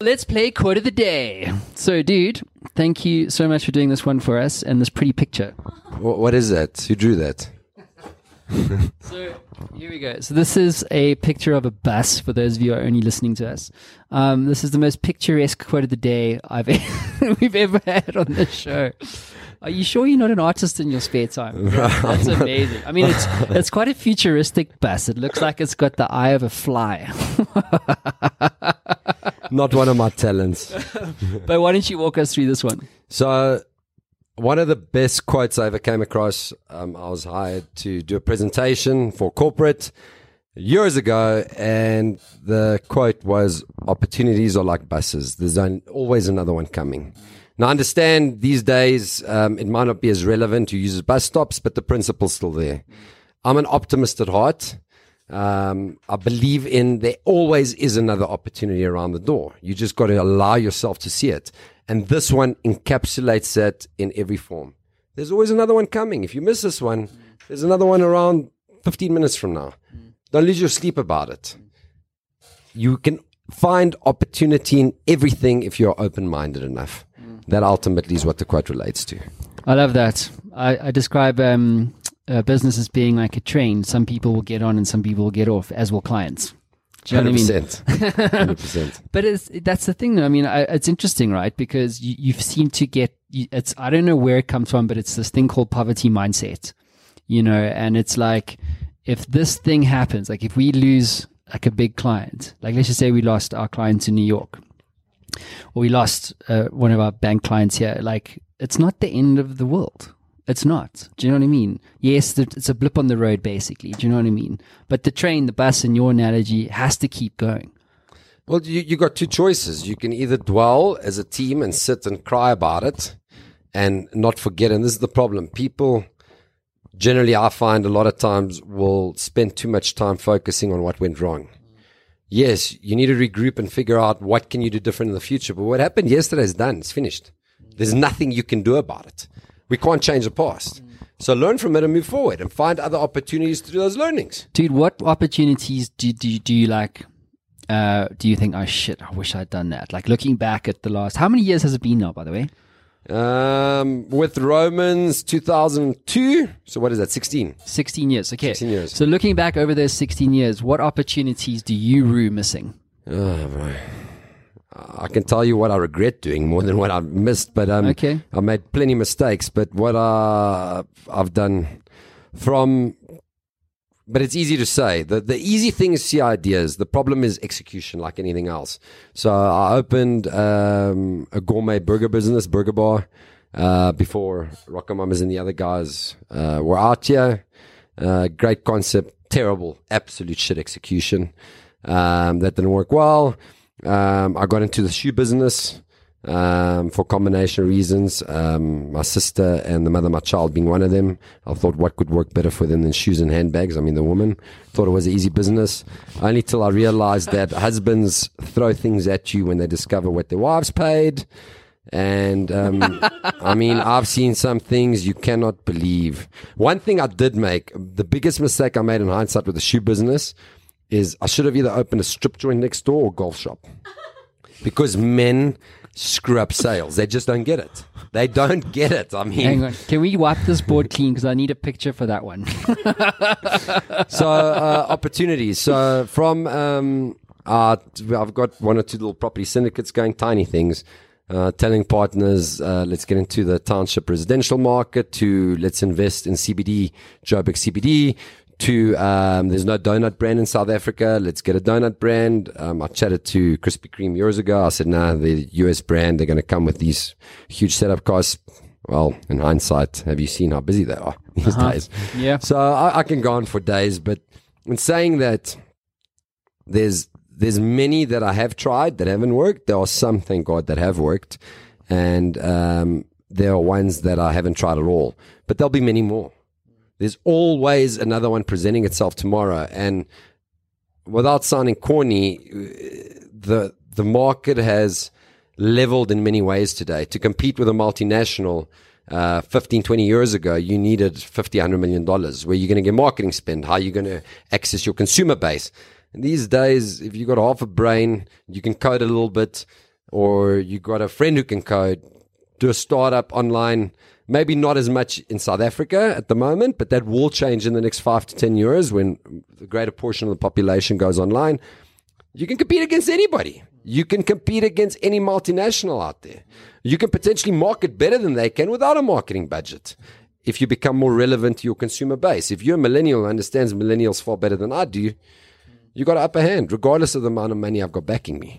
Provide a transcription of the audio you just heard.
Let's play quote of the day. So, dude, thank you so much for doing this one for us and this pretty picture. What, what is that? Who drew that? So here we go. So this is a picture of a bus for those of you who are only listening to us. Um, this is the most picturesque quote of the day I've we've ever had on this show. Are you sure you're not an artist in your spare time? That's amazing. I mean, it's it's quite a futuristic bus. It looks like it's got the eye of a fly. Not one of my talents. but why don't you walk us through this one? So, one of the best quotes I ever came across, um, I was hired to do a presentation for corporate years ago, and the quote was Opportunities are like buses, there's an, always another one coming. Now, I understand these days um, it might not be as relevant to use bus stops, but the principle's still there. I'm an optimist at heart. Um, I believe in there always is another opportunity around the door. You just got to allow yourself to see it. And this one encapsulates that in every form. There's always another one coming. If you miss this one, there's another one around 15 minutes from now. Don't lose your sleep about it. You can find opportunity in everything if you're open minded enough. That ultimately is what the quote relates to. I love that. I, I describe um, uh, business as being like a train. Some people will get on and some people will get off, as will clients. Do you know what I mean? 100%. 100%. But it's, that's the thing, though. I mean, I, it's interesting, right? Because you, you seem to get you, it's. I don't know where it comes from, but it's this thing called poverty mindset, you know. And it's like if this thing happens, like if we lose like a big client, like let's just say we lost our client in New York, or we lost uh, one of our bank clients here, like it's not the end of the world. It's not. Do you know what I mean? Yes, it's a blip on the road, basically. Do you know what I mean? But the train, the bus, in your analogy, has to keep going. Well, you, you got two choices. You can either dwell as a team and sit and cry about it and not forget. And this is the problem. People generally, I find a lot of times will spend too much time focusing on what went wrong. Yes, you need to regroup and figure out what can you do different in the future. But what happened yesterday is done. It's finished. There's nothing you can do about it. We can't change the past. So learn from it and move forward and find other opportunities to do those learnings. Dude, what opportunities do, do, do you like? Uh, do you think, oh shit, I wish I'd done that? Like looking back at the last, how many years has it been now, by the way? Um, with Romans 2002. So what is that? 16. 16 years. Okay. 16 years. So looking back over those 16 years, what opportunities do you rue missing? Oh, boy. I can tell you what I regret doing more than what I've missed, but um, Okay. I made plenty of mistakes. But what I, I've done from, but it's easy to say. The the easy thing is see ideas. The problem is execution, like anything else. So I opened um, a gourmet burger business, burger bar, uh, before RocoMamas and the other guys uh, were out here. Uh, great concept, terrible, absolute shit execution. Um, that didn't work well. Um, I got into the shoe business um, for combination reasons. Um, my sister and the mother of my child being one of them. I thought what could work better for them than shoes and handbags. I mean, the woman thought it was an easy business. Only till I realized that husbands throw things at you when they discover what their wives paid. And um, I mean, I've seen some things you cannot believe. One thing I did make, the biggest mistake I made in hindsight with the shoe business is I should have either opened a strip joint next door or golf shop. Because men screw up sales. They just don't get it. They don't get it. I mean, Hang on. Can we wipe this board clean? Because I need a picture for that one. so uh, opportunities. So from um, uh, I've got one or two little property syndicates going, tiny things. Uh, telling partners, uh, let's get into the township residential market. To let's invest in CBD, Joburg CBD. To um, there's no donut brand in South Africa. Let's get a donut brand. Um, I chatted to Krispy Kreme years ago. I said, nah, the US brand, they're going to come with these huge setup costs. Well, in hindsight, have you seen how busy they are these days? yeah. So I, I can go on for days, but in saying that, there's there's many that I have tried that haven't worked. There are some, thank God, that have worked, and um, there are ones that I haven't tried at all. But there'll be many more. There's always another one presenting itself tomorrow, and without sounding corny, the the market has leveled in many ways today. To compete with a multinational, uh, 15, 20 years ago, you needed 50, 100 million dollars. Where you're going to get marketing spend? How are you going to access your consumer base? And these days, if you've got half a brain, you can code a little bit. or you've got a friend who can code, do a startup online. Maybe not as much in South Africa at the moment, but that will change in the next five to 10 years when the greater portion of the population goes online. You can compete against anybody. You can compete against any multinational out there. You can potentially market better than they can without a marketing budget if you become more relevant to your consumer base. If you're a millennial understands millennials far better than I do, you got an upper hand, regardless of the amount of money I've got backing me.